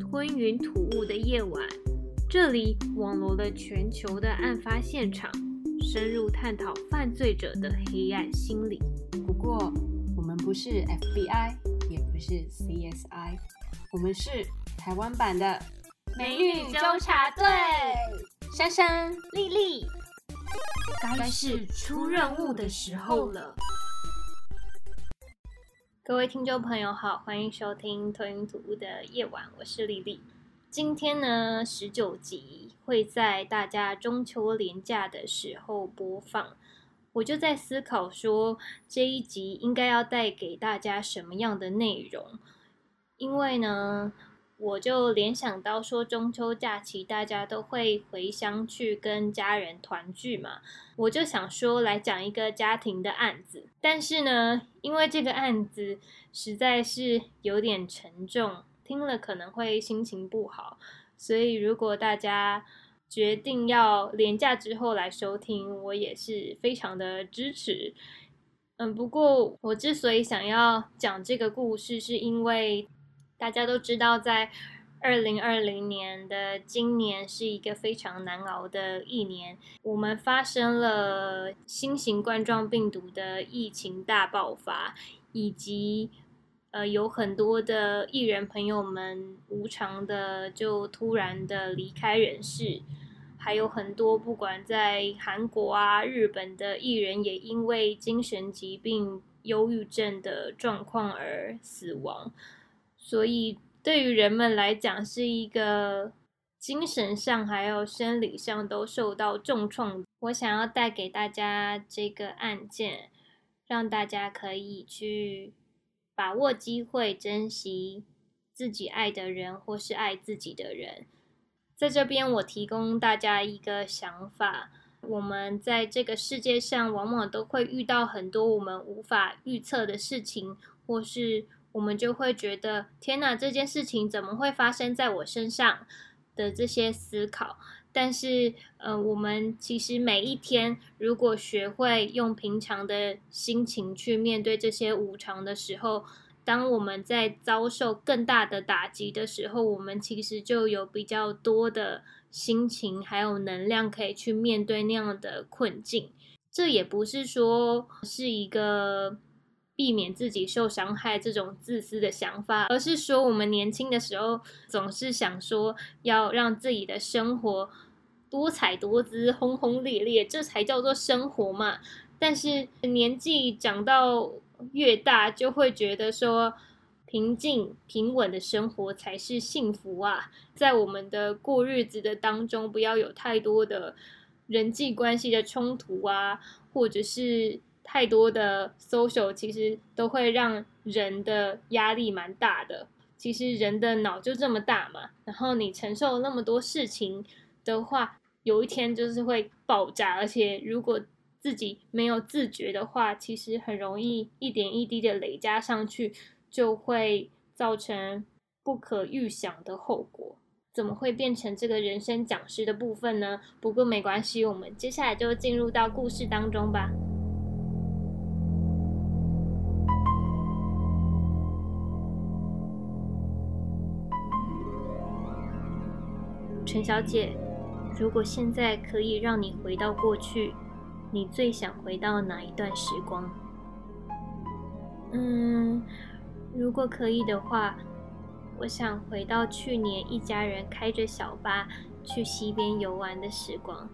吞云吐雾的夜晚，这里网罗了全球的案发现场，深入探讨犯罪者的黑暗心理。不过，我们不是 FBI，也不是 CSI，我们是台湾版的美女纠察队。珊珊、丽丽，该是出任务的时候了。各位听众朋友好，欢迎收听《吞云吐雾的夜晚》，我是丽丽。今天呢，十九集会在大家中秋连假的时候播放。我就在思考说，这一集应该要带给大家什么样的内容？因为呢，我就联想到说，中秋假期大家都会回乡去跟家人团聚嘛，我就想说来讲一个家庭的案子。但是呢，因为这个案子实在是有点沉重，听了可能会心情不好，所以如果大家决定要廉假之后来收听，我也是非常的支持。嗯，不过我之所以想要讲这个故事，是因为。大家都知道，在二零二零年的今年是一个非常难熬的一年。我们发生了新型冠状病毒的疫情大爆发，以及呃有很多的艺人朋友们无偿的就突然的离开人世，还有很多不管在韩国啊、日本的艺人也因为精神疾病、忧郁症的状况而死亡。所以，对于人们来讲，是一个精神上还有生理上都受到重创。我想要带给大家这个案件，让大家可以去把握机会，珍惜自己爱的人或是爱自己的人。在这边，我提供大家一个想法：我们在这个世界上，往往都会遇到很多我们无法预测的事情，或是。我们就会觉得天哪，这件事情怎么会发生在我身上的这些思考？但是，呃，我们其实每一天，如果学会用平常的心情去面对这些无常的时候，当我们在遭受更大的打击的时候，我们其实就有比较多的心情还有能量可以去面对那样的困境。这也不是说是一个。避免自己受伤害这种自私的想法，而是说我们年轻的时候总是想说要让自己的生活多彩多姿、轰轰烈烈，这才叫做生活嘛。但是年纪长到越大，就会觉得说平静平稳的生活才是幸福啊！在我们的过日子的当中，不要有太多的人际关系的冲突啊，或者是。太多的 social 其实都会让人的压力蛮大的。其实人的脑就这么大嘛，然后你承受那么多事情的话，有一天就是会爆炸。而且如果自己没有自觉的话，其实很容易一点一滴的累加上去，就会造成不可预想的后果。怎么会变成这个人生讲师的部分呢？不过没关系，我们接下来就进入到故事当中吧。陈小姐，如果现在可以让你回到过去，你最想回到哪一段时光？嗯，如果可以的话，我想回到去年一家人开着小巴去溪边游玩的时光。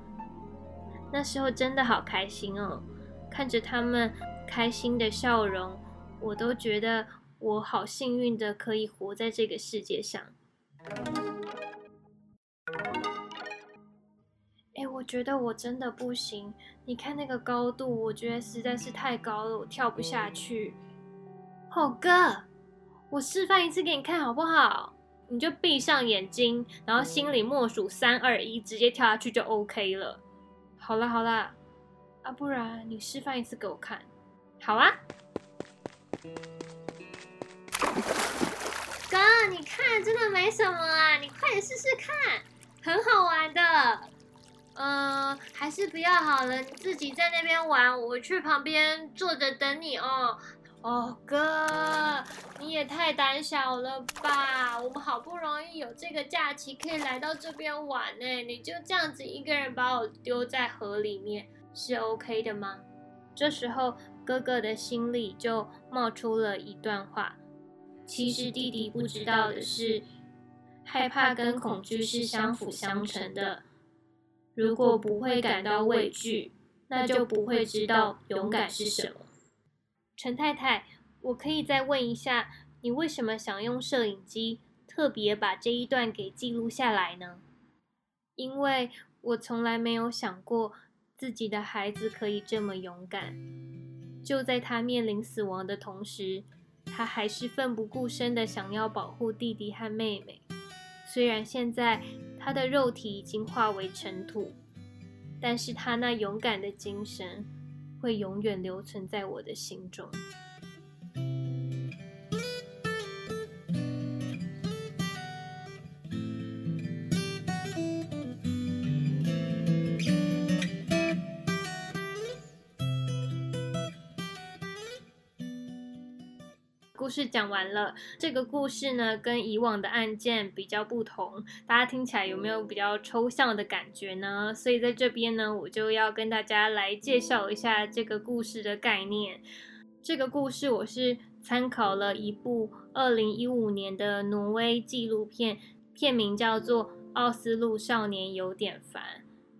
那时候真的好开心哦，看着他们开心的笑容，我都觉得我好幸运的可以活在这个世界上。我觉得我真的不行。你看那个高度，我觉得实在是太高了，我跳不下去。好哥，我示范一次给你看好不好？你就闭上眼睛，然后心里默数三二一，直接跳下去就 OK 了。好了好了，啊，不然你示范一次给我看。好啊。哥，你看，真的没什么啊，你快点试试看，很好玩的。嗯，还是不要好了，你自己在那边玩，我去旁边坐着等你哦。哦，哥，你也太胆小了吧！我们好不容易有这个假期可以来到这边玩呢，你就这样子一个人把我丢在河里面，是 OK 的吗？这时候，哥哥的心里就冒出了一段话。其实弟弟不知道的是，害怕跟恐惧是相辅相成的。如果不会感到畏惧，那就不会知道勇敢是什么。陈太太，我可以再问一下，你为什么想用摄影机特别把这一段给记录下来呢？因为我从来没有想过自己的孩子可以这么勇敢，就在他面临死亡的同时，他还是奋不顾身的想要保护弟弟和妹妹。虽然现在他的肉体已经化为尘土，但是他那勇敢的精神。会永远留存在我的心中。故事讲完了，这个故事呢跟以往的案件比较不同，大家听起来有没有比较抽象的感觉呢？所以在这边呢，我就要跟大家来介绍一下这个故事的概念。这个故事我是参考了一部二零一五年的挪威纪录片，片名叫做《奥斯陆少年有点烦》。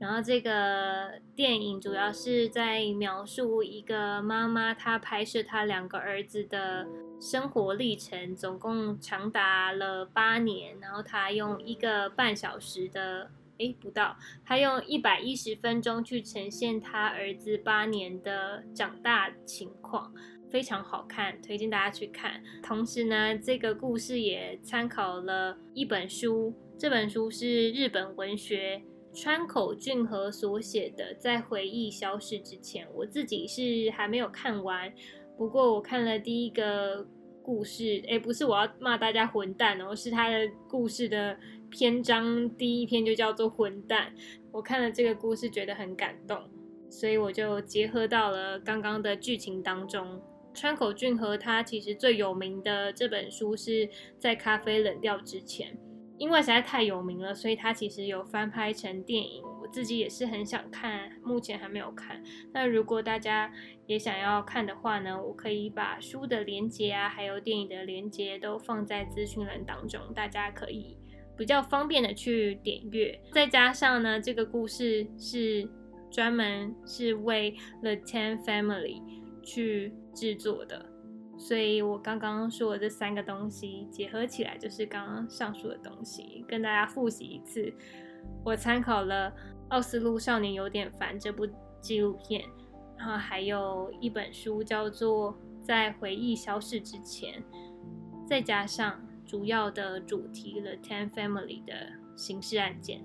然后这个电影主要是在描述一个妈妈，她拍摄她两个儿子的生活历程，总共长达了八年。然后她用一个半小时的，诶不到，她用一百一十分钟去呈现她儿子八年的长大情况，非常好看，推荐大家去看。同时呢，这个故事也参考了一本书，这本书是日本文学。川口俊和所写的《在回忆消失之前》，我自己是还没有看完。不过我看了第一个故事，诶，不是我要骂大家混蛋哦，是他的故事的篇章第一篇就叫做“混蛋”。我看了这个故事，觉得很感动，所以我就结合到了刚刚的剧情当中。川口俊和他其实最有名的这本书是在咖啡冷掉之前。因为实在太有名了，所以它其实有翻拍成电影。我自己也是很想看，目前还没有看。那如果大家也想要看的话呢，我可以把书的连接啊，还有电影的连接都放在资讯栏当中，大家可以比较方便的去点阅。再加上呢，这个故事是专门是为 The Ten Family 去制作的。所以我刚刚说的这三个东西结合起来，就是刚刚上述的东西，跟大家复习一次。我参考了《奥斯陆少年有点烦》这部纪录片，然后还有一本书叫做《在回忆消逝之前》，再加上主要的主题《The Ten Family》的刑事案件。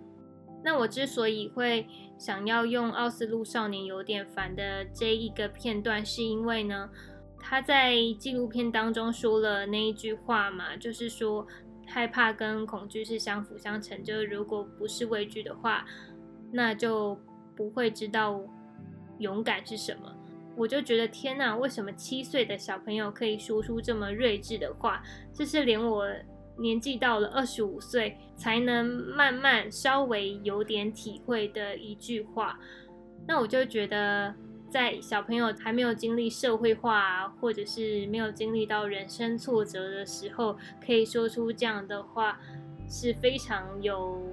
那我之所以会想要用《奥斯陆少年有点烦》的这一个片段，是因为呢。他在纪录片当中说了那一句话嘛，就是说害怕跟恐惧是相辅相成，就是如果不是畏惧的话，那就不会知道勇敢是什么。我就觉得天哪，为什么七岁的小朋友可以说出这么睿智的话？这是连我年纪到了二十五岁才能慢慢稍微有点体会的一句话。那我就觉得。在小朋友还没有经历社会化，或者是没有经历到人生挫折的时候，可以说出这样的话，是非常有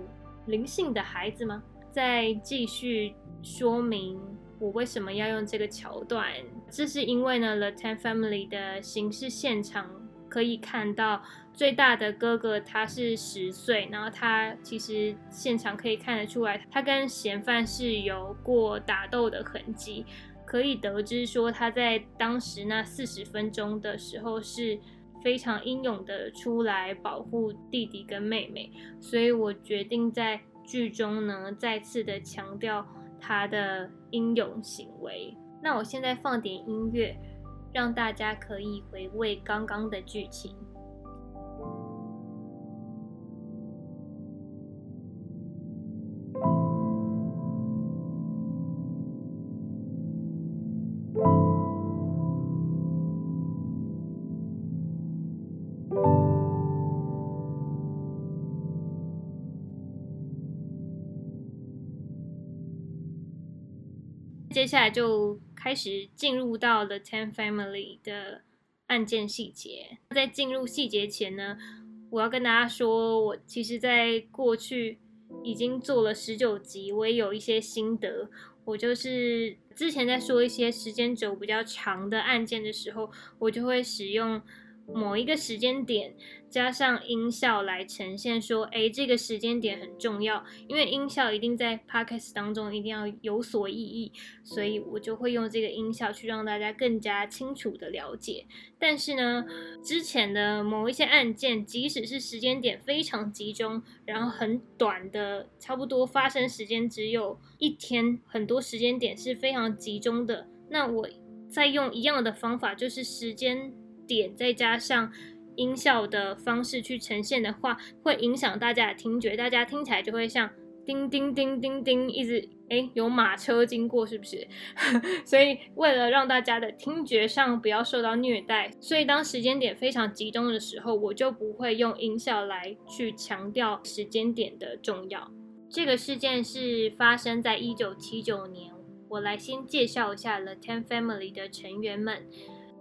灵性的孩子吗？再继续说明我为什么要用这个桥段，这是因为呢，《The Ten Family》的刑事现场可以看到最大的哥哥他是十岁，然后他其实现场可以看得出来，他跟嫌犯是有过打斗的痕迹。可以得知说他在当时那四十分钟的时候是非常英勇的出来保护弟弟跟妹妹，所以我决定在剧中呢再次的强调他的英勇行为。那我现在放点音乐，让大家可以回味刚刚的剧情。接下来就开始进入到了 Ten Family 的案件细节。在进入细节前呢，我要跟大家说，我其实在过去已经做了十九集，我也有一些心得。我就是之前在说一些时间轴比较长的案件的时候，我就会使用。某一个时间点加上音效来呈现，说，哎，这个时间点很重要，因为音效一定在 podcast 当中一定要有所意义，所以我就会用这个音效去让大家更加清楚的了解。但是呢，之前的某一些案件，即使是时间点非常集中，然后很短的，差不多发生时间只有一天，很多时间点是非常集中的，那我再用一样的方法，就是时间。点再加上音效的方式去呈现的话，会影响大家的听觉，大家听起来就会像叮叮叮叮叮，一直哎有马车经过，是不是？所以为了让大家的听觉上不要受到虐待，所以当时间点非常集中的时候，我就不会用音效来去强调时间点的重要。这个事件是发生在一九七九年，我来先介绍一下 The Ten Family 的成员们。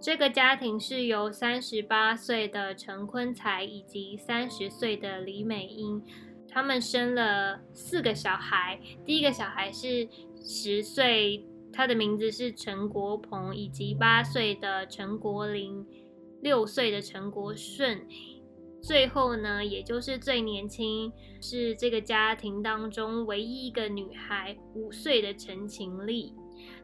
这个家庭是由三十八岁的陈坤才以及三十岁的李美英，他们生了四个小孩。第一个小孩是十岁，他的名字是陈国鹏，以及八岁的陈国林，六岁的陈国顺。最后呢，也就是最年轻，是这个家庭当中唯一一个女孩，五岁的陈晴丽。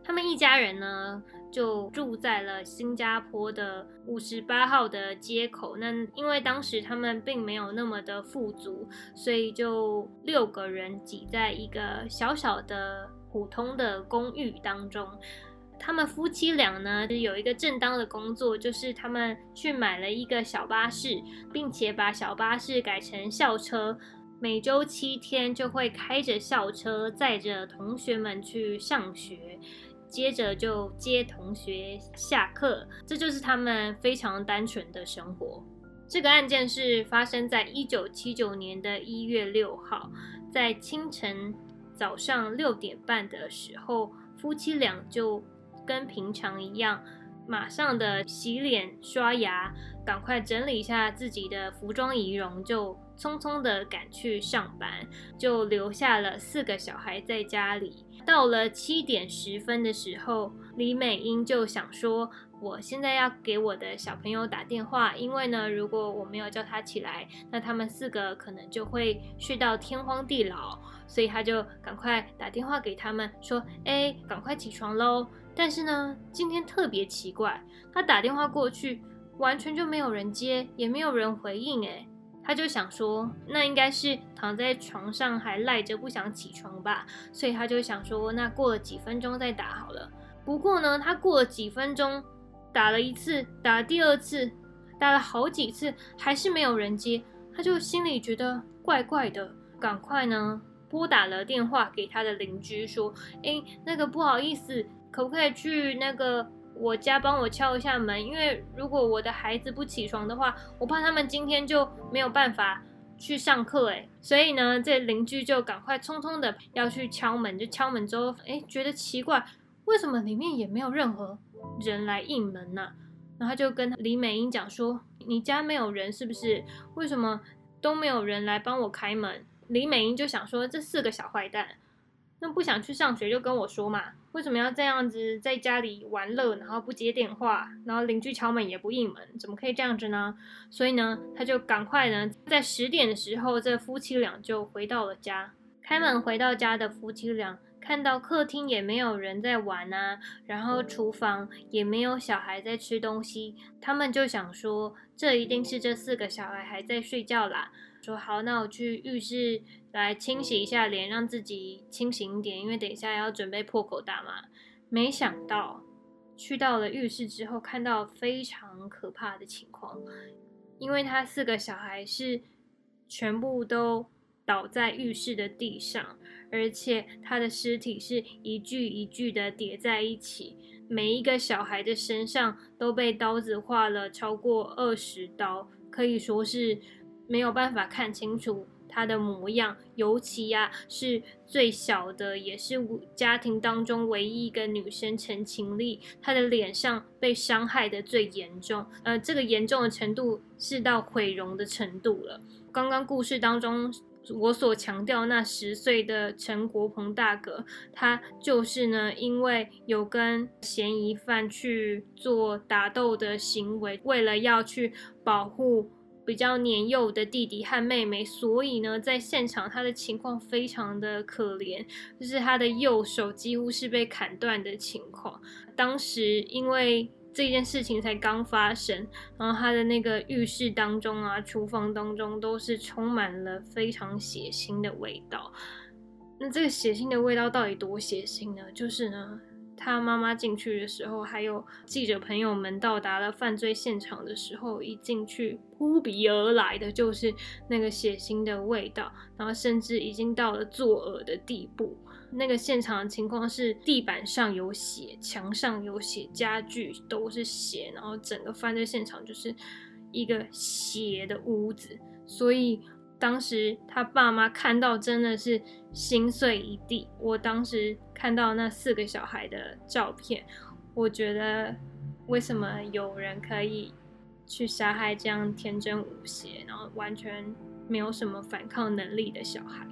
他们一家人呢？就住在了新加坡的五十八号的街口。那因为当时他们并没有那么的富足，所以就六个人挤在一个小小的普通的公寓当中。他们夫妻俩呢，有一个正当的工作，就是他们去买了一个小巴士，并且把小巴士改成校车，每周七天就会开着校车载着同学们去上学。接着就接同学下课，这就是他们非常单纯的生活。这个案件是发生在一九七九年的一月六号，在清晨早上六点半的时候，夫妻俩就跟平常一样，马上的洗脸刷牙，赶快整理一下自己的服装仪容，就匆匆的赶去上班，就留下了四个小孩在家里。到了七点十分的时候，李美英就想说：“我现在要给我的小朋友打电话，因为呢，如果我没有叫他起来，那他们四个可能就会睡到天荒地老。所以他就赶快打电话给他们说：‘哎，赶快起床喽！’但是呢，今天特别奇怪，他打电话过去，完全就没有人接，也没有人回应。哎。”他就想说，那应该是躺在床上还赖着不想起床吧，所以他就想说，那过了几分钟再打好了。不过呢，他过了几分钟，打了一次，打了第二次，打了好几次，还是没有人接，他就心里觉得怪怪的，赶快呢拨打了电话给他的邻居说，哎，那个不好意思，可不可以去那个？我家帮我敲一下门，因为如果我的孩子不起床的话，我怕他们今天就没有办法去上课哎。所以呢，这邻居就赶快匆匆的要去敲门，就敲门之后，哎，觉得奇怪，为什么里面也没有任何人来应门呢？然后就跟李美英讲说：“你家没有人是不是？为什么都没有人来帮我开门？”李美英就想说：“这四个小坏蛋。”那不想去上学就跟我说嘛，为什么要这样子在家里玩乐，然后不接电话，然后邻居敲门也不应门，怎么可以这样子呢？所以呢，他就赶快呢，在十点的时候，这夫妻俩就回到了家。开门回到家的夫妻俩看到客厅也没有人在玩啊，然后厨房也没有小孩在吃东西，他们就想说，这一定是这四个小孩还在睡觉啦。说好，那我去浴室来清洗一下脸，让自己清醒一点，因为等一下要准备破口大骂。没想到去到了浴室之后，看到非常可怕的情况，因为他四个小孩是全部都倒在浴室的地上，而且他的尸体是一具一具的叠在一起，每一个小孩的身上都被刀子划了超过二十刀，可以说是。没有办法看清楚他的模样，尤其呀是最小的，也是家庭当中唯一一个女生陈情丽，她的脸上被伤害的最严重，呃，这个严重的程度是到毁容的程度了。刚刚故事当中。我所强调那十岁的陈国鹏大哥，他就是呢，因为有跟嫌疑犯去做打斗的行为，为了要去保护比较年幼的弟弟和妹妹，所以呢，在现场他的情况非常的可怜，就是他的右手几乎是被砍断的情况。当时因为。这件事情才刚发生，然后他的那个浴室当中啊，厨房当中都是充满了非常血腥的味道。那这个血腥的味道到底多血腥呢？就是呢，他妈妈进去的时候，还有记者朋友们到达了犯罪现场的时候，一进去扑鼻而来的就是那个血腥的味道，然后甚至已经到了作呕的地步。那个现场的情况是地板上有血，墙上有血，家具都是血，然后整个犯罪现场就是一个血的屋子。所以当时他爸妈看到真的是心碎一地。我当时看到那四个小孩的照片，我觉得为什么有人可以去杀害这样天真无邪，然后完全没有什么反抗能力的小孩？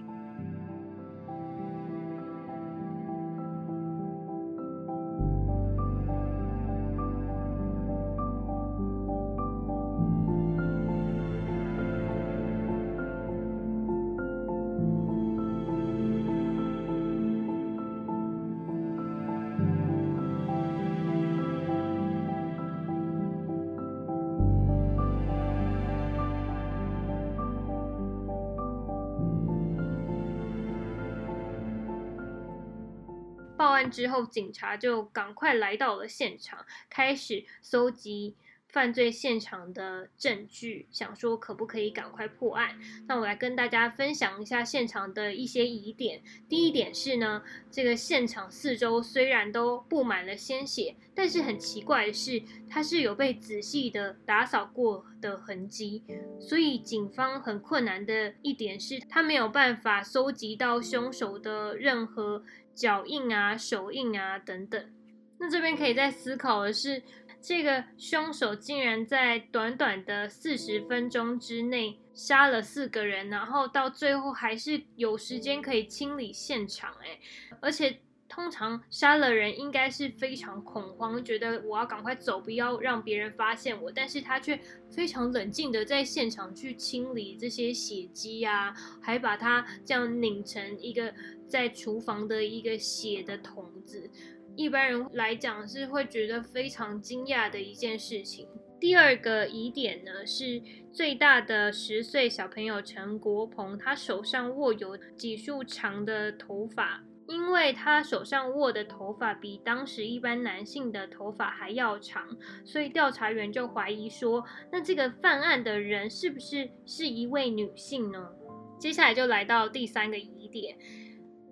之后，警察就赶快来到了现场，开始搜集犯罪现场的证据，想说可不可以赶快破案。那我来跟大家分享一下现场的一些疑点。第一点是呢，这个现场四周虽然都布满了鲜血，但是很奇怪的是，它是有被仔细的打扫过的痕迹。所以警方很困难的一点是，他没有办法搜集到凶手的任何。脚印啊、手印啊等等，那这边可以再思考的是，这个凶手竟然在短短的四十分钟之内杀了四个人，然后到最后还是有时间可以清理现场，哎，而且通常杀了人应该是非常恐慌，觉得我要赶快走，不要让别人发现我，但是他却非常冷静的在现场去清理这些血迹啊，还把它这样拧成一个。在厨房的一个血的桶子，一般人来讲是会觉得非常惊讶的一件事情。第二个疑点呢，是最大的十岁小朋友陈国鹏，他手上握有几束长的头发，因为他手上握的头发比当时一般男性的头发还要长，所以调查员就怀疑说，那这个犯案的人是不是是一位女性呢？接下来就来到第三个疑点。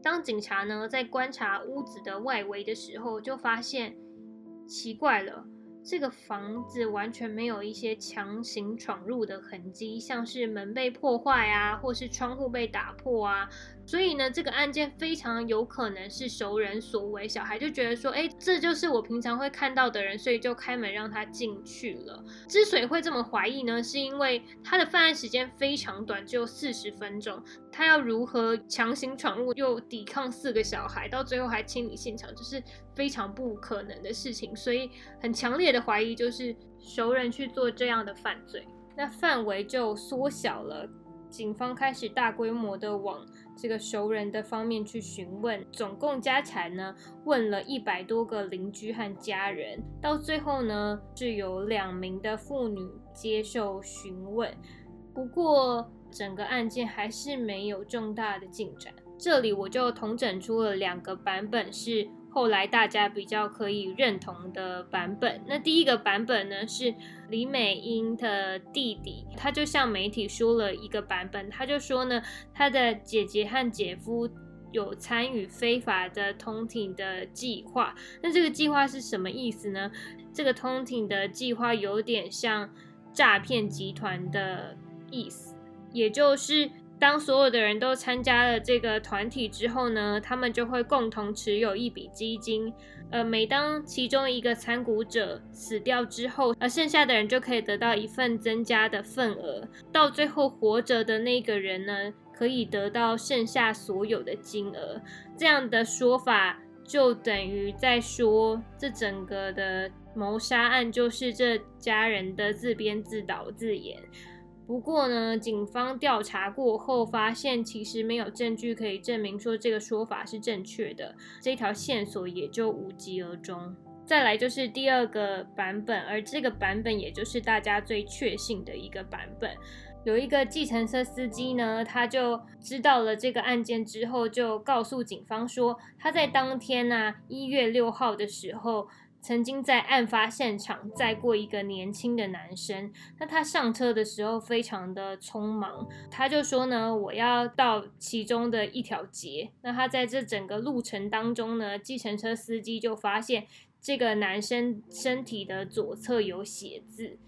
当警察呢在观察屋子的外围的时候，就发现奇怪了，这个房子完全没有一些强行闯入的痕迹，像是门被破坏啊，或是窗户被打破啊。所以呢，这个案件非常有可能是熟人所为。小孩就觉得说，哎，这就是我平常会看到的人，所以就开门让他进去了。之所以会这么怀疑呢，是因为他的犯案时间非常短，只有四十分钟。他要如何强行闯入又抵抗四个小孩，到最后还清理现场，就是非常不可能的事情。所以很强烈的怀疑就是熟人去做这样的犯罪，那范围就缩小了。警方开始大规模的往这个熟人的方面去询问，总共加起来呢，问了一百多个邻居和家人，到最后呢，是有两名的妇女接受询问。不过，整个案件还是没有重大的进展。这里我就统整出了两个版本是。后来大家比较可以认同的版本，那第一个版本呢是李美英的弟弟，他就向媒体说了一个版本，他就说呢，他的姐姐和姐夫有参与非法的通艇的计划。那这个计划是什么意思呢？这个通艇的计划有点像诈骗集团的意思，也就是当所有的人都参加了这个团体之后呢，他们就会共同持有一笔基金。呃，每当其中一个参股者死掉之后，而剩下的人就可以得到一份增加的份额。到最后活着的那个人呢，可以得到剩下所有的金额。这样的说法就等于在说，这整个的谋杀案就是这家人的自编自导自演。不过呢，警方调查过后发现，其实没有证据可以证明说这个说法是正确的，这条线索也就无疾而终。再来就是第二个版本，而这个版本也就是大家最确信的一个版本。有一个计程车司机呢，他就知道了这个案件之后，就告诉警方说，他在当天呢，一月六号的时候。曾经在案发现场载过一个年轻的男生，那他上车的时候非常的匆忙，他就说呢，我要到其中的一条街。那他在这整个路程当中呢，计程车司机就发现这个男生身体的左侧有血渍，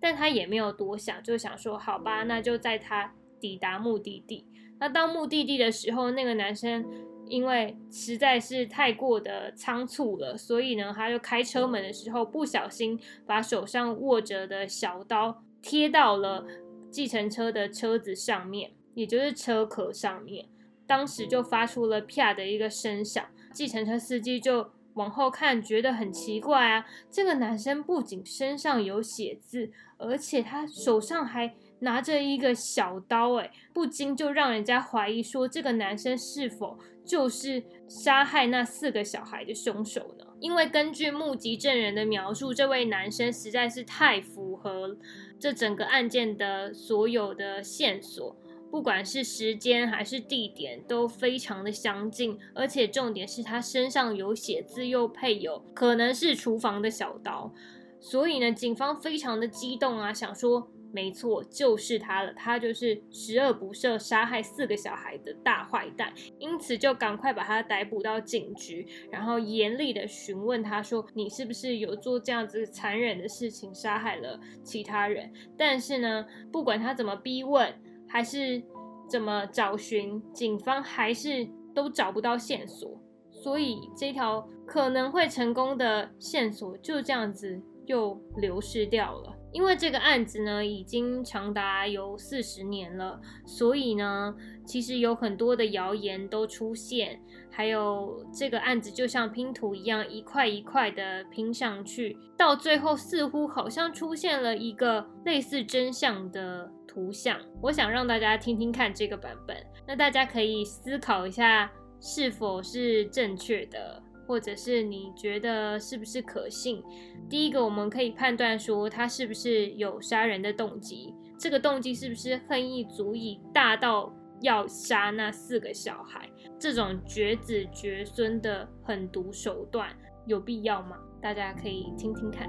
但他也没有多想，就想说好吧，那就在他抵达目的地。那到目的地的时候，那个男生。因为实在是太过的仓促了，所以呢，他就开车门的时候不小心把手上握着的小刀贴到了计程车的车子上面，也就是车壳上面。当时就发出了啪的一个声响，计程车司机就往后看，觉得很奇怪啊，这个男生不仅身上有血渍，而且他手上还。拿着一个小刀，哎，不禁就让人家怀疑说，这个男生是否就是杀害那四个小孩的凶手呢？因为根据目击证人的描述，这位男生实在是太符合这整个案件的所有的线索，不管是时间还是地点都非常的相近，而且重点是他身上有血渍，又配有可能是厨房的小刀，所以呢，警方非常的激动啊，想说。没错，就是他了。他就是十恶不赦、杀害四个小孩的大坏蛋，因此就赶快把他逮捕到警局，然后严厉的询问他说：“你是不是有做这样子残忍的事情，杀害了其他人？”但是呢，不管他怎么逼问，还是怎么找寻，警方还是都找不到线索，所以这条可能会成功的线索就这样子又流失掉了。因为这个案子呢，已经长达有四十年了，所以呢，其实有很多的谣言都出现，还有这个案子就像拼图一样，一块一块的拼上去，到最后似乎好像出现了一个类似真相的图像。我想让大家听听看这个版本，那大家可以思考一下是否是正确的。或者是你觉得是不是可信？第一个，我们可以判断说他是不是有杀人的动机，这个动机是不是恨意足以大到要杀那四个小孩？这种绝子绝孙的狠毒手段有必要吗？大家可以听听看。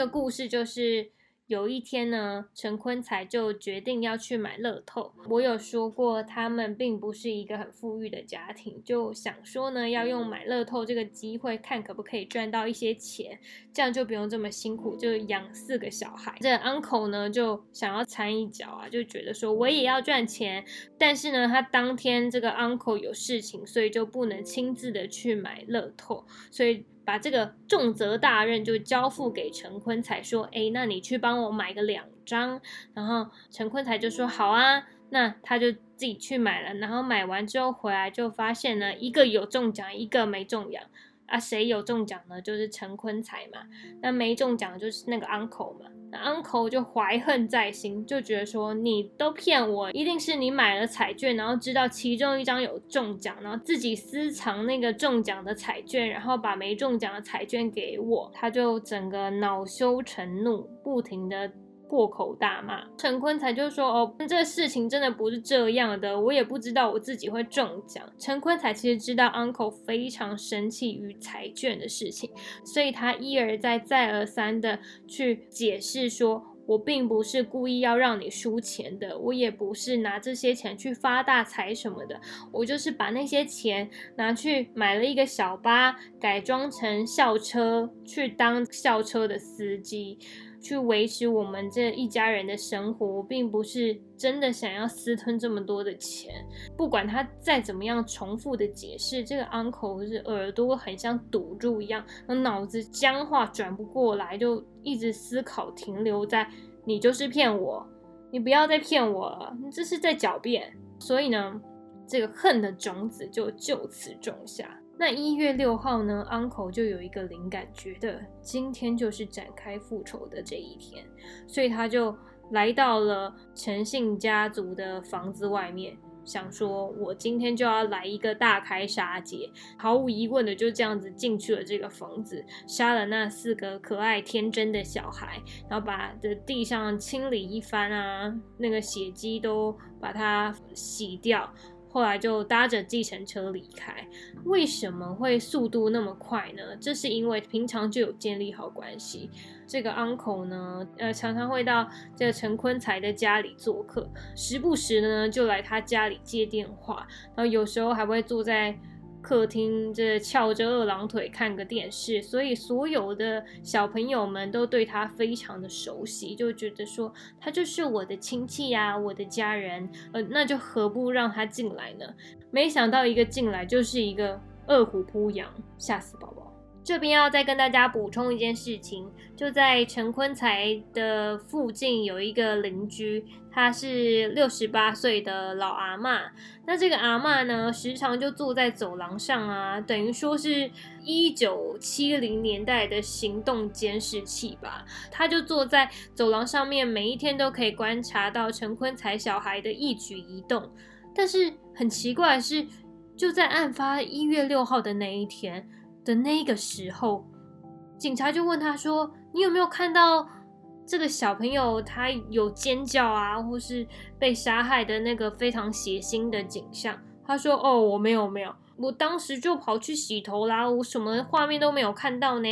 个故事就是有一天呢，陈坤才就决定要去买乐透。我有说过，他们并不是一个很富裕的家庭，就想说呢，要用买乐透这个机会，看可不可以赚到一些钱，这样就不用这么辛苦，就养四个小孩。这 uncle 呢，就想要掺一脚啊，就觉得说我也要赚钱，但是呢，他当天这个 uncle 有事情，所以就不能亲自的去买乐透，所以。把这个重责大任就交付给陈坤才，说：“哎，那你去帮我买个两张。”然后陈坤才就说：“好啊。”那他就自己去买了。然后买完之后回来就发现呢，一个有中奖，一个没中奖。啊，谁有中奖呢？就是陈坤才嘛。那没中奖就是那个 uncle 嘛。Uncle 就怀恨在心，就觉得说你都骗我，一定是你买了彩券，然后知道其中一张有中奖，然后自己私藏那个中奖的彩券，然后把没中奖的彩券给我。他就整个恼羞成怒，不停的。破口大骂，陈坤才就说：“哦，这事情真的不是这样的，我也不知道我自己会中奖。”陈坤才其实知道 uncle 非常生气于彩券的事情，所以他一而再、再而三的去解释说：“我并不是故意要让你输钱的，我也不是拿这些钱去发大财什么的，我就是把那些钱拿去买了一个小巴，改装成校车，去当校车的司机。去维持我们这一家人的生活，我并不是真的想要私吞这么多的钱。不管他再怎么样重复的解释，这个 uncle 是耳朵很像堵住一样，脑子僵化转不过来，就一直思考停留在你就是骗我，你不要再骗我了，你这是在狡辩。所以呢，这个恨的种子就就此种下。那一月六号呢，uncle 就有一个灵感，觉得今天就是展开复仇的这一天，所以他就来到了陈姓家族的房子外面，想说：“我今天就要来一个大开杀戒。”毫无疑问的就这样子进去了这个房子，杀了那四个可爱天真的小孩，然后把的地上清理一番啊，那个血迹都把它洗掉。后来就搭着计程车离开。为什么会速度那么快呢？这是因为平常就有建立好关系。这个 uncle 呢，呃，常常会到这个陈坤才的家里做客，时不时呢就来他家里接电话，然后有时候还会坐在。客厅这翘着二郎腿看个电视，所以所有的小朋友们都对他非常的熟悉，就觉得说他就是我的亲戚呀，我的家人，呃，那就何不让他进来呢？没想到一个进来就是一个饿虎扑羊，吓死宝宝。这边要再跟大家补充一件事情，就在陈坤才的附近有一个邻居，他是六十八岁的老阿妈。那这个阿妈呢，时常就坐在走廊上啊，等于说是一九七零年代的行动监视器吧。他就坐在走廊上面，每一天都可以观察到陈坤才小孩的一举一动。但是很奇怪的是，就在案发一月六号的那一天。的那个时候，警察就问他说：“你有没有看到这个小朋友他有尖叫啊，或是被杀害的那个非常血腥的景象？”他说：“哦，我没有，没有，我当时就跑去洗头啦，我什么画面都没有看到呢。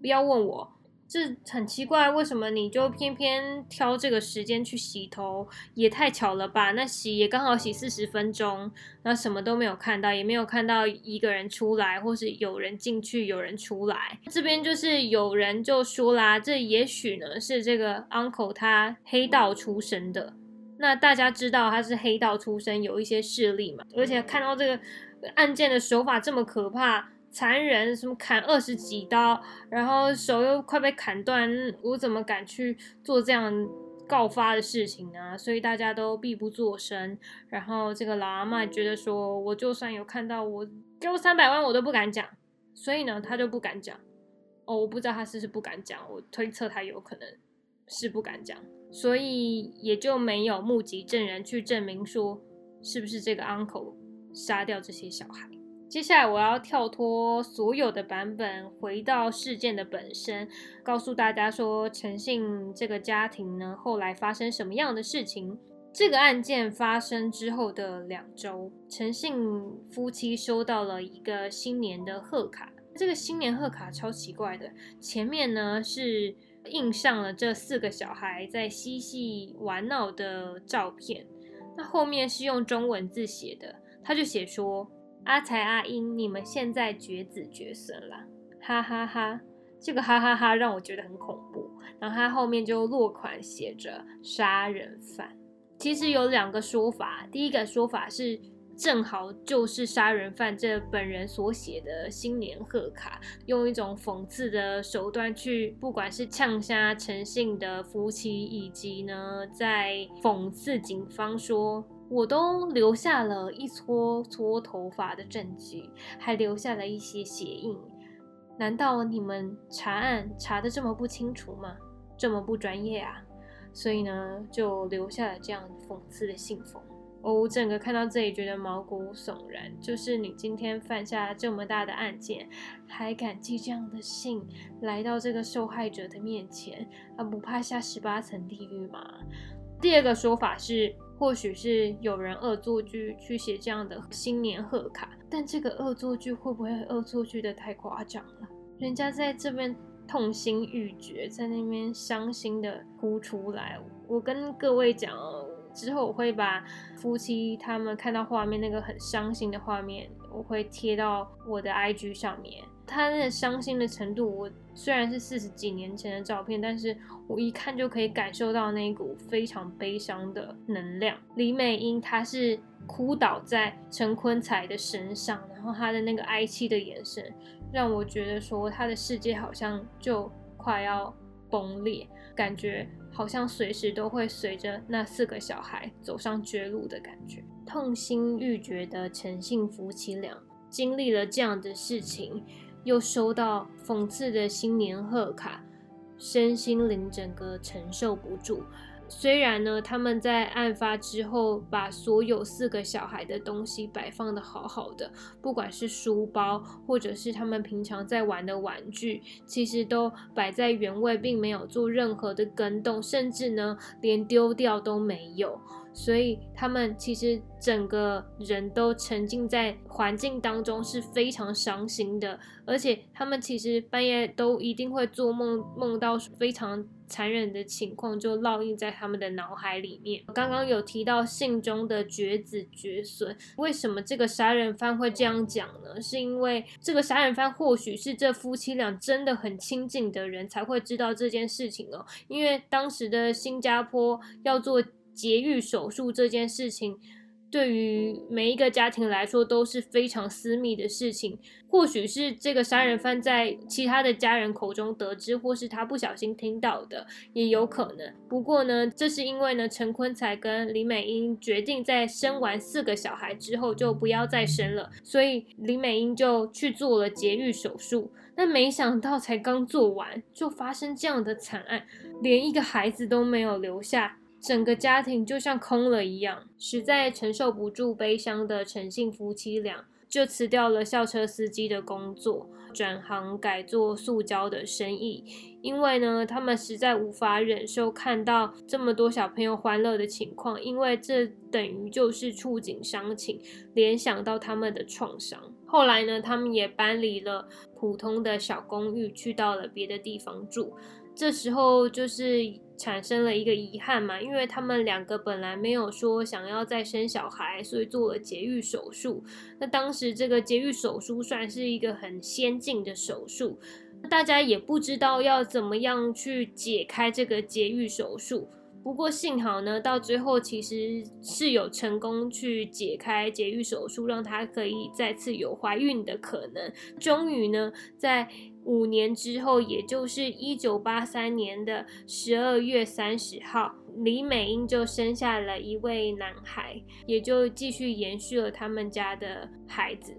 不要问我。”这很奇怪，为什么你就偏偏挑这个时间去洗头？也太巧了吧！那洗也刚好洗四十分钟，那什么都没有看到，也没有看到一个人出来，或是有人进去，有人出来。这边就是有人就说啦，这也许呢是这个 uncle 他黑道出身的。那大家知道他是黑道出身，有一些势力嘛，而且看到这个案件的手法这么可怕。残忍，什么砍二十几刀，然后手又快被砍断，我怎么敢去做这样告发的事情呢？所以大家都闭不作声。然后这个老阿妈觉得说，我就算有看到，我给我三百万，我都不敢讲。所以呢，他就不敢讲。哦，我不知道他是不是不敢讲，我推测他有可能是不敢讲，所以也就没有目击证人去证明说是不是这个 uncle 杀掉这些小孩。接下来我要跳脱所有的版本，回到事件的本身，告诉大家说陈信这个家庭呢，后来发生什么样的事情？这个案件发生之后的两周，陈信夫妻收到了一个新年的贺卡。这个新年贺卡超奇怪的，前面呢是印上了这四个小孩在嬉戏玩闹的照片，那后面是用中文字写的，他就写说。阿才阿英，你们现在绝子绝孙了，哈哈哈！这个哈哈哈让我觉得很恐怖。然后他后面就落款写着“杀人犯”。其实有两个说法，第一个说法是正好就是杀人犯这本人所写的新年贺卡，用一种讽刺的手段去，不管是呛杀诚信的夫妻，以及呢在讽刺警方说。我都留下了一撮撮头发的证据，还留下了一些鞋印。难道你们查案查的这么不清楚吗？这么不专业啊？所以呢，就留下了这样讽刺的信封。我整个看到这里觉得毛骨悚然。就是你今天犯下这么大的案件，还敢寄这样的信来到这个受害者的面前，啊，不怕下十八层地狱吗？第二个说法是。或许是有人恶作剧去写这样的新年贺卡，但这个恶作剧会不会恶作剧的太夸张了？人家在这边痛心欲绝，在那边伤心的哭出来。我跟各位讲，之后我会把夫妻他们看到画面那个很伤心的画面，我会贴到我的 IG 上面。他那伤心的程度，我虽然是四十几年前的照片，但是我一看就可以感受到那一股非常悲伤的能量。李美英她是哭倒在陈坤才的身上，然后她的那个哀戚的眼神，让我觉得说她的世界好像就快要崩裂，感觉好像随时都会随着那四个小孩走上绝路的感觉。痛心欲绝的陈姓夫妻俩经历了这样的事情。又收到讽刺的新年贺卡，身心灵整个承受不住。虽然呢，他们在案发之后把所有四个小孩的东西摆放的好好的，不管是书包或者是他们平常在玩的玩具，其实都摆在原位，并没有做任何的更动，甚至呢，连丢掉都没有。所以他们其实整个人都沉浸在环境当中，是非常伤心的。而且他们其实半夜都一定会做梦，梦到非常残忍的情况，就烙印在他们的脑海里面。刚刚有提到信中的绝子绝孙，为什么这个杀人犯会这样讲呢？是因为这个杀人犯或许是这夫妻俩真的很亲近的人才会知道这件事情哦。因为当时的新加坡要做。节育手术这件事情，对于每一个家庭来说都是非常私密的事情。或许是这个杀人犯在其他的家人口中得知，或是他不小心听到的，也有可能。不过呢，这是因为呢，陈坤才跟李美英决定在生完四个小孩之后就不要再生了，所以李美英就去做了节育手术。但没想到才刚做完，就发生这样的惨案，连一个孩子都没有留下。整个家庭就像空了一样，实在承受不住悲伤的陈姓夫妻俩，就辞掉了校车司机的工作，转行改做塑胶的生意。因为呢，他们实在无法忍受看到这么多小朋友欢乐的情况，因为这等于就是触景伤情，联想到他们的创伤。后来呢，他们也搬离了普通的小公寓，去到了别的地方住。这时候就是产生了一个遗憾嘛，因为他们两个本来没有说想要再生小孩，所以做了节育手术。那当时这个节育手术算是一个很先进的手术，大家也不知道要怎么样去解开这个节育手术。不过幸好呢，到最后其实是有成功去解开节育手术，让她可以再次有怀孕的可能。终于呢，在五年之后，也就是一九八三年的十二月三十号，李美英就生下了一位男孩，也就继续延续了他们家的孩子。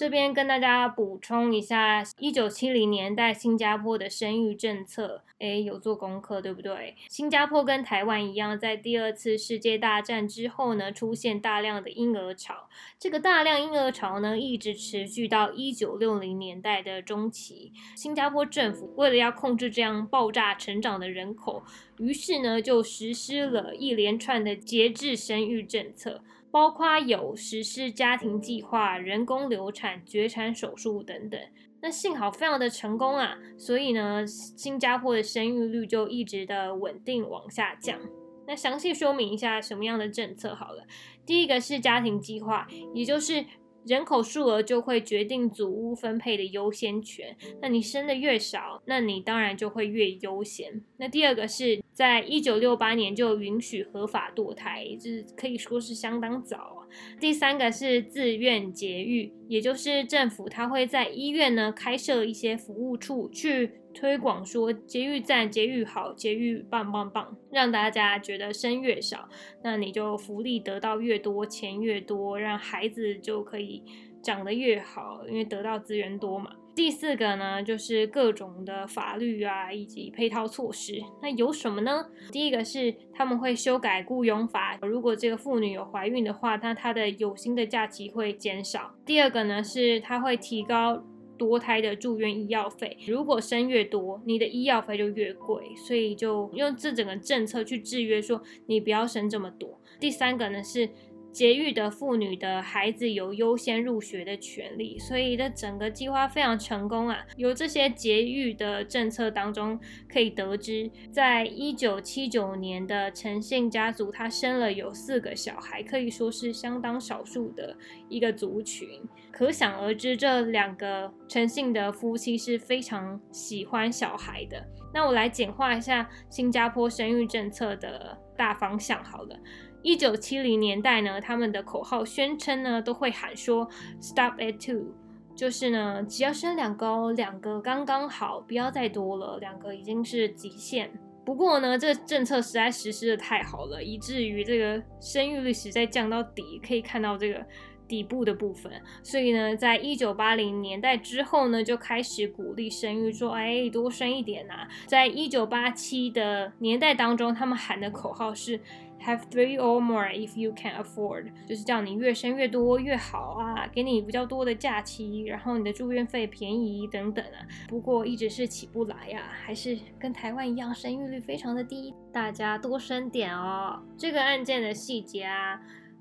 这边跟大家补充一下，一九七零年代新加坡的生育政策，诶，有做功课对不对？新加坡跟台湾一样，在第二次世界大战之后呢，出现大量的婴儿潮。这个大量婴儿潮呢，一直持续到一九六零年代的中期。新加坡政府为了要控制这样爆炸成长的人口，于是呢，就实施了一连串的节制生育政策。包括有实施家庭计划、人工流产、绝产手术等等。那幸好非常的成功啊，所以呢，新加坡的生育率就一直的稳定往下降。那详细说明一下什么样的政策好了。第一个是家庭计划，也就是人口数额就会决定祖屋分配的优先权。那你生的越少，那你当然就会越优先。那第二个是。在一九六八年就允许合法堕胎，这可以说是相当早啊。第三个是自愿节育，也就是政府他会在医院呢开设一些服务处，去推广说节育站、节育好、节育棒棒棒，让大家觉得生越少，那你就福利得到越多，钱越多，让孩子就可以长得越好，因为得到资源多嘛。第四个呢，就是各种的法律啊，以及配套措施。那有什么呢？第一个是他们会修改雇佣法，如果这个妇女有怀孕的话，那她的有薪的假期会减少。第二个呢，是他会提高多胎的住院医药费。如果生越多，你的医药费就越贵，所以就用这整个政策去制约，说你不要生这么多。第三个呢是。节育的妇女的孩子有优先入学的权利，所以这整个计划非常成功啊！由这些节育的政策当中可以得知，在一九七九年的陈姓家族，他生了有四个小孩，可以说是相当少数的一个族群。可想而知，这两个陈姓的夫妻是非常喜欢小孩的。那我来简化一下新加坡生育政策的大方向，好了。一九七零年代呢，他们的口号宣称呢，都会喊说 “Stop at two”，就是呢，只要生两个，哦两个刚刚好，不要再多了，两个已经是极限。不过呢，这个政策实在实施的太好了，以至于这个生育率实在降到底，可以看到这个底部的部分。所以呢，在一九八零年代之后呢，就开始鼓励生育，说哎，多生一点呐。在一九八七的年代当中，他们喊的口号是。Have three or more if you can afford，就是叫你越生越多越好啊，给你比较多的假期，然后你的住院费便宜等等啊。不过一直是起不来呀，还是跟台湾一样，生育率非常的低。大家多生点哦。这个案件的细节啊，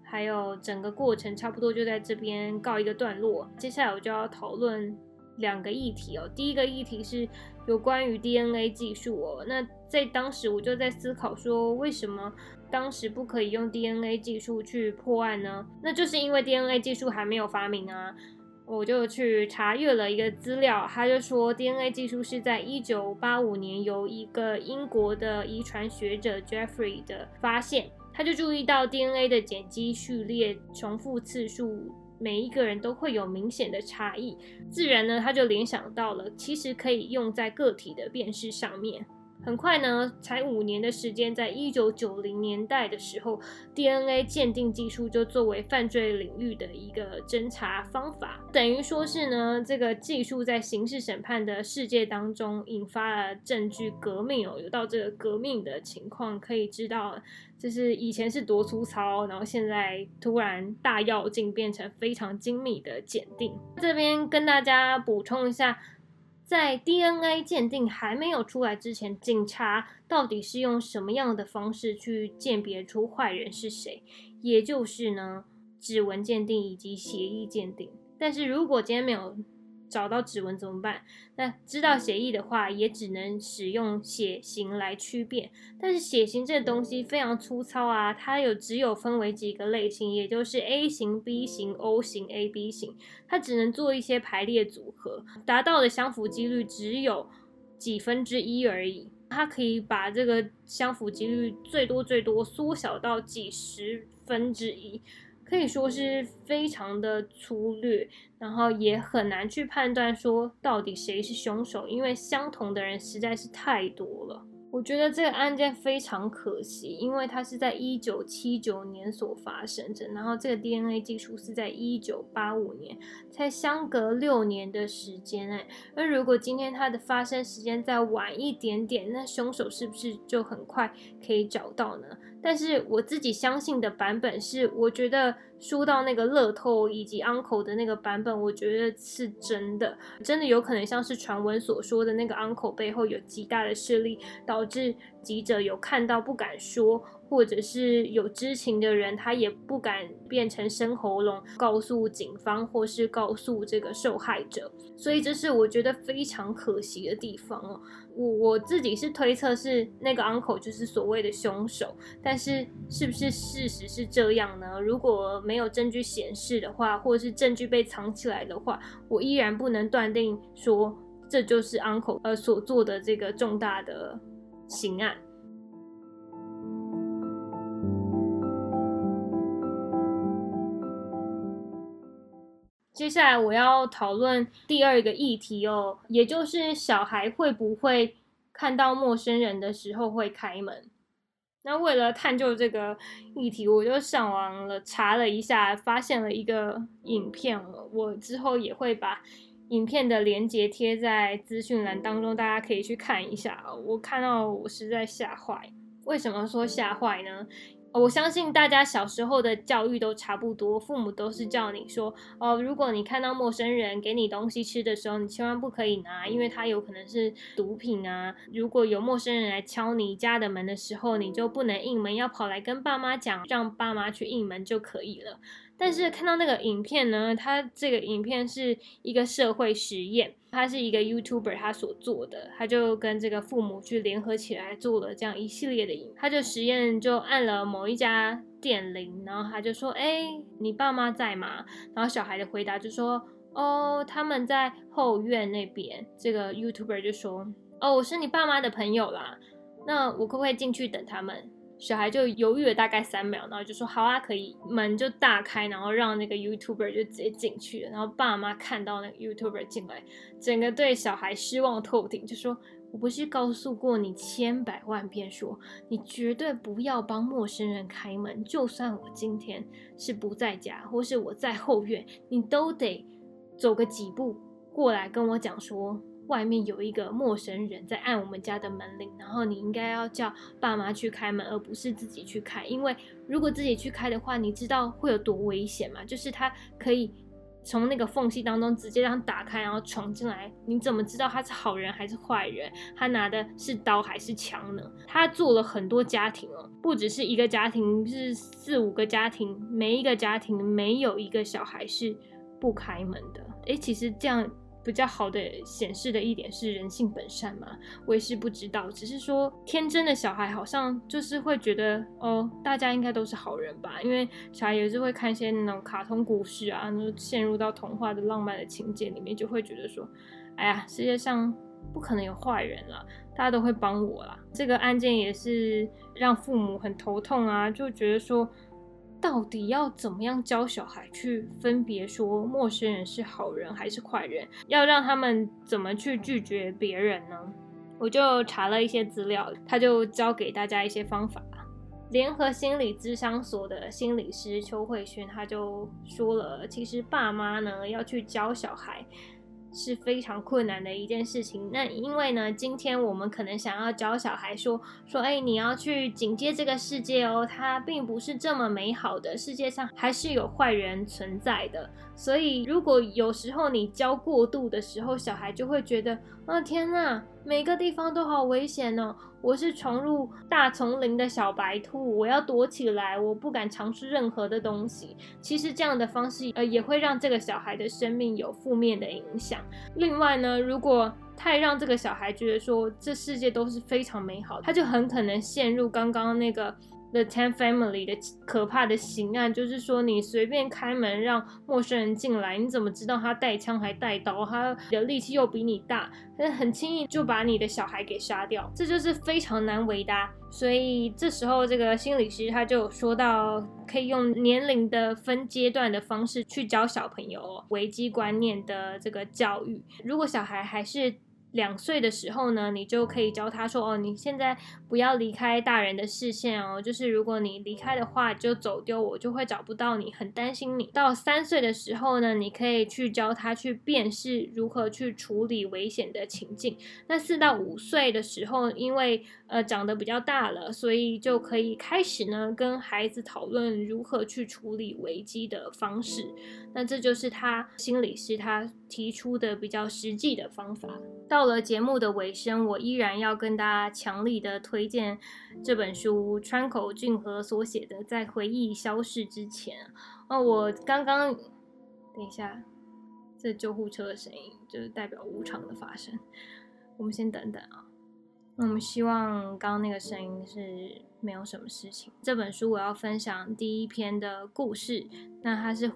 还有整个过程，差不多就在这边告一个段落。接下来我就要讨论两个议题哦。第一个议题是有关于 DNA 技术哦。那在当时我就在思考说，为什么？当时不可以用 DNA 技术去破案呢？那就是因为 DNA 技术还没有发明啊！我就去查阅了一个资料，他就说 DNA 技术是在一九八五年由一个英国的遗传学者 Jeffrey 的发现，他就注意到 DNA 的碱基序列重复次数，每一个人都会有明显的差异，自然呢他就联想到了，其实可以用在个体的辨识上面。很快呢，才五年的时间，在一九九零年代的时候，DNA 鉴定技术就作为犯罪领域的一个侦查方法，等于说是呢，这个技术在刑事审判的世界当中引发了证据革命哦，有到这个革命的情况，可以知道，就是以前是多粗糙，然后现在突然大跃进，变成非常精密的鉴定。这边跟大家补充一下。在 DNA 鉴定还没有出来之前，警察到底是用什么样的方式去鉴别出坏人是谁？也就是呢，指纹鉴定以及协议鉴定。但是如果今天没有。找到指纹怎么办？那知道血液的话，也只能使用血型来区别。但是血型这东西非常粗糙啊，它有只有分为几个类型，也就是 A 型、B 型、O 型、AB 型，它只能做一些排列组合，达到的相符几率只有几分之一而已。它可以把这个相符几率最多最多缩小到几十分之一。可以说是非常的粗略，然后也很难去判断说到底谁是凶手，因为相同的人实在是太多了。我觉得这个案件非常可惜，因为它是在一九七九年所发生的，然后这个 DNA 技术是在一九八五年，才相隔六年的时间哎。那如果今天它的发生时间再晚一点点，那凶手是不是就很快可以找到呢？但是我自己相信的版本是，我觉得输到那个乐透以及 uncle 的那个版本，我觉得是真的，真的有可能像是传闻所说的那个 uncle 背后有极大的势力，导致记者有看到不敢说。或者是有知情的人，他也不敢变成生喉咙告诉警方，或是告诉这个受害者，所以这是我觉得非常可惜的地方哦。我我自己是推测是那个 uncle 就是所谓的凶手，但是是不是事实是这样呢？如果没有证据显示的话，或是证据被藏起来的话，我依然不能断定说这就是 uncle 呃所做的这个重大的刑案。接下来我要讨论第二个议题哦，也就是小孩会不会看到陌生人的时候会开门。那为了探究这个议题，我就上网了查了一下，发现了一个影片了。我之后也会把影片的连接贴在资讯栏当中，大家可以去看一下。我看到我实在吓坏。为什么说吓坏呢？我相信大家小时候的教育都差不多，父母都是叫你说，哦，如果你看到陌生人给你东西吃的时候，你千万不可以拿，因为他有可能是毒品啊。如果有陌生人来敲你家的门的时候，你就不能应门，要跑来跟爸妈讲，让爸妈去应门就可以了。但是看到那个影片呢，它这个影片是一个社会实验，它是一个 YouTuber 他所做的，他就跟这个父母去联合起来做了这样一系列的影，他就实验就按了某一家电铃，然后他就说，哎，你爸妈在吗？然后小孩的回答就说，哦，他们在后院那边。这个 YouTuber 就说，哦，我是你爸妈的朋友啦，那我可不可以进去等他们？小孩就犹豫了大概三秒，然后就说好啊，可以。门就大开，然后让那个 YouTuber 就直接进去了。然后爸妈看到那个 YouTuber 进来，整个对小孩失望透顶，就说：“我不是告诉过你千百万遍，说你绝对不要帮陌生人开门，就算我今天是不在家，或是我在后院，你都得走个几步过来跟我讲说。”外面有一个陌生人在按我们家的门铃，然后你应该要叫爸妈去开门，而不是自己去开。因为如果自己去开的话，你知道会有多危险吗？就是他可以从那个缝隙当中直接让打开，然后闯进来。你怎么知道他是好人还是坏人？他拿的是刀还是枪呢？他做了很多家庭哦，不只是一个家庭，是四五个家庭，每一个家庭没有一个小孩是不开门的。诶，其实这样。比较好的显示的一点是人性本善嘛，我也是不知道，只是说天真的小孩好像就是会觉得哦，大家应该都是好人吧，因为小孩也是会看一些那种卡通故事啊，就陷入到童话的浪漫的情节里面，就会觉得说，哎呀，世界上不可能有坏人了，大家都会帮我啦。这个案件也是让父母很头痛啊，就觉得说。到底要怎么样教小孩去分别说陌生人是好人还是坏人？要让他们怎么去拒绝别人呢？我就查了一些资料，他就教给大家一些方法。联合心理咨商所的心理师邱慧轩他就说了，其实爸妈呢要去教小孩。是非常困难的一件事情。那因为呢，今天我们可能想要教小孩说说，哎，你要去警戒这个世界哦，它并不是这么美好的，世界上还是有坏人存在的。所以，如果有时候你教过度的时候，小孩就会觉得，啊，天哪，每个地方都好危险哦。我是闯入大丛林的小白兔，我要躲起来，我不敢尝试任何的东西。其实这样的方式，呃，也会让这个小孩的生命有负面的影响。另外呢，如果太让这个小孩觉得说这世界都是非常美好，他就很可能陷入刚刚那个。The Ten Family 的可怕的刑案，就是说你随便开门让陌生人进来，你怎么知道他带枪还带刀？他的力气又比你大，他很轻易就把你的小孩给杀掉，这就是非常难为的。所以这时候这个心理师他就说到，可以用年龄的分阶段的方式去教小朋友危机观念的这个教育。如果小孩还是两岁的时候呢，你就可以教他说：“哦，你现在不要离开大人的视线哦，就是如果你离开的话，就走丢，我就会找不到你，很担心你。”到三岁的时候呢，你可以去教他去辨识如何去处理危险的情境。那四到五岁的时候，因为呃长得比较大了，所以就可以开始呢跟孩子讨论如何去处理危机的方式。那这就是他心理师他提出的比较实际的方法。到了节目的尾声，我依然要跟大家强力的推推荐这本书，川口俊和所写的《在回忆消逝之前》。哦，我刚刚等一下，这救护车的声音就是代表无常的发生。我们先等等啊。我们希望刚刚那个声音是没有什么事情。这本书我要分享第一篇的故事，那它是。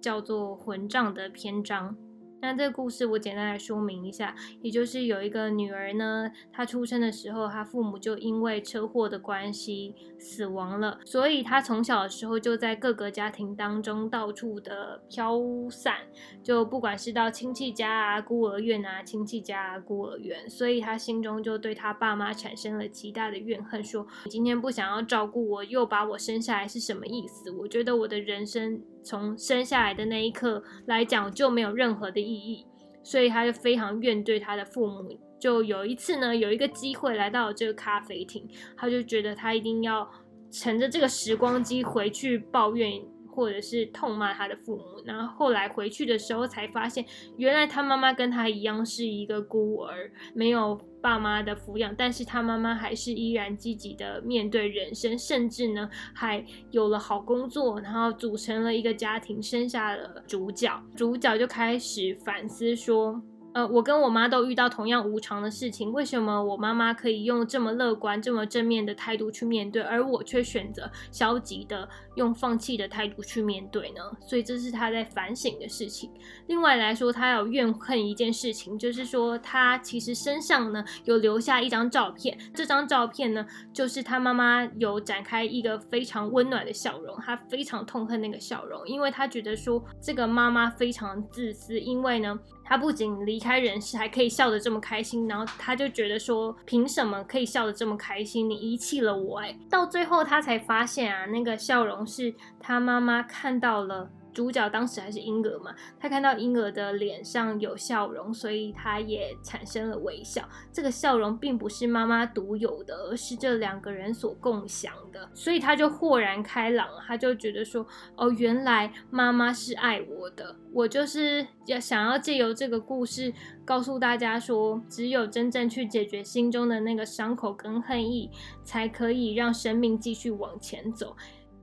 叫做混账的篇章。那这个故事我简单来说明一下，也就是有一个女儿呢，她出生的时候，她父母就因为车祸的关系死亡了，所以她从小的时候就在各个家庭当中到处的飘散，就不管是到亲戚家啊、孤儿院啊、亲戚家啊、孤儿院，所以她心中就对她爸妈产生了极大的怨恨，说你今天不想要照顾我，又把我生下来是什么意思？我觉得我的人生。从生下来的那一刻来讲就没有任何的意义，所以他就非常怨对他的父母。就有一次呢，有一个机会来到这个咖啡厅，他就觉得他一定要乘着这个时光机回去抱怨。或者是痛骂他的父母，然后后来回去的时候才发现，原来他妈妈跟他一样是一个孤儿，没有爸妈的抚养，但是他妈妈还是依然积极的面对人生，甚至呢还有了好工作，然后组成了一个家庭，生下了主角。主角就开始反思说。呃，我跟我妈都遇到同样无常的事情，为什么我妈妈可以用这么乐观、这么正面的态度去面对，而我却选择消极的用放弃的态度去面对呢？所以这是他在反省的事情。另外来说，他有怨恨一件事情，就是说他其实身上呢有留下一张照片，这张照片呢就是他妈妈有展开一个非常温暖的笑容，他非常痛恨那个笑容，因为他觉得说这个妈妈非常自私，因为呢。他不仅离开人世，还可以笑得这么开心，然后他就觉得说，凭什么可以笑得这么开心？你遗弃了我，哎，到最后他才发现啊，那个笑容是他妈妈看到了。主角当时还是婴儿嘛，他看到婴儿的脸上有笑容，所以他也产生了微笑。这个笑容并不是妈妈独有的，而是这两个人所共享的，所以他就豁然开朗，他就觉得说，哦，原来妈妈是爱我的。我就是要想要借由这个故事告诉大家说，只有真正去解决心中的那个伤口跟恨意，才可以让生命继续往前走。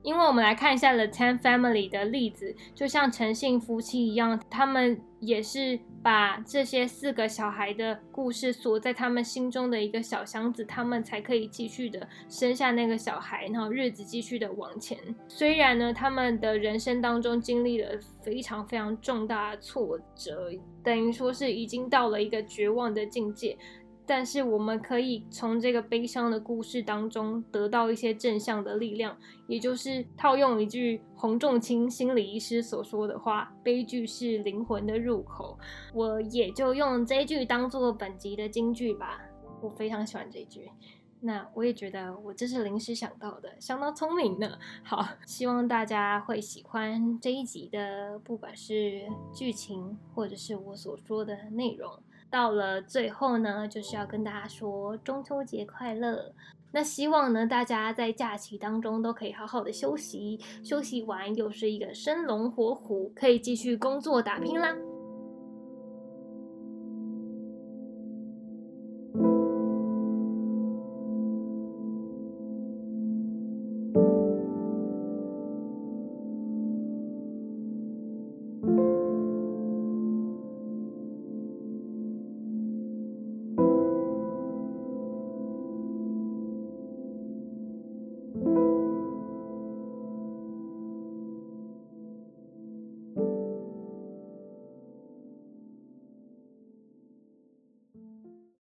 因为我们来看一下 The Ten Family 的例子，就像诚信夫妻一样，他们也是把这些四个小孩的故事锁在他们心中的一个小箱子，他们才可以继续的生下那个小孩，然后日子继续的往前。虽然呢，他们的人生当中经历了非常非常重大的挫折，等于说是已经到了一个绝望的境界。但是我们可以从这个悲伤的故事当中得到一些正向的力量，也就是套用一句洪仲卿心理医师所说的话：“悲剧是灵魂的入口。”我也就用这句当做本集的金句吧。我非常喜欢这句，那我也觉得我这是临时想到的，相当聪明呢。好，希望大家会喜欢这一集的，不管是剧情或者是我所说的内容。到了最后呢，就是要跟大家说中秋节快乐。那希望呢，大家在假期当中都可以好好的休息，休息完又是一个生龙活虎，可以继续工作打拼啦。